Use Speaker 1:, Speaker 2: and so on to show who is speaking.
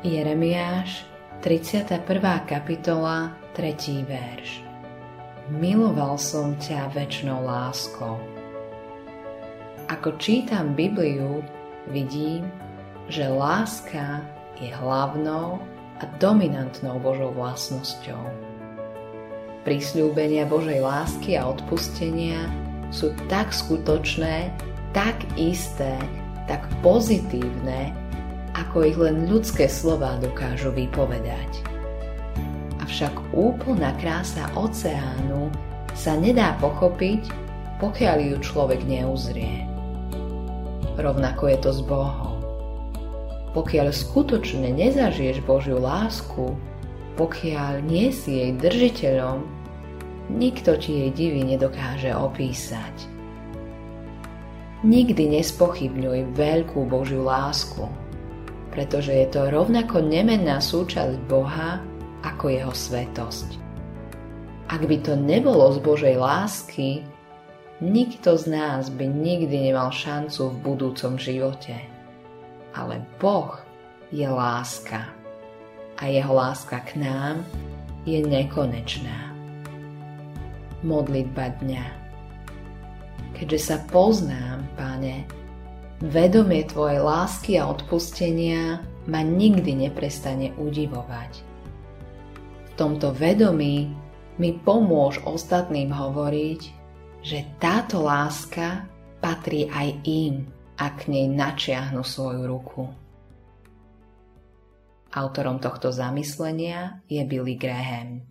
Speaker 1: Jeremiáš, 31. kapitola, 3. verš. Miloval som ťa väčšnou láskou. Ako čítam Bibliu, vidím, že láska je hlavnou a dominantnou Božou vlastnosťou. Prísľúbenia Božej lásky a odpustenia sú tak skutočné, tak isté, tak pozitívne, ako ich len ľudské slova dokážu vypovedať. Avšak úplná krása oceánu sa nedá pochopiť, pokiaľ ju človek neuzrie. Rovnako je to s Bohom. Pokiaľ skutočne nezažiješ Božiu lásku, pokiaľ nie si jej držiteľom, nikto ti jej divy nedokáže opísať. Nikdy nespochybňuj veľkú Božiu lásku, pretože je to rovnako nemenná súčasť Boha ako jeho svetosť. Ak by to nebolo z Božej lásky, nikto z nás by nikdy nemal šancu v budúcom živote. Ale Boh je láska a jeho láska k nám je nekonečná. Modlitba dňa Keďže sa poznám, Pane, Vedomie Tvojej lásky a odpustenia ma nikdy neprestane udivovať. V tomto vedomí mi pomôž ostatným hovoriť, že táto láska patrí aj im, ak k nej načiahnu svoju ruku. Autorom tohto zamyslenia je Billy Graham.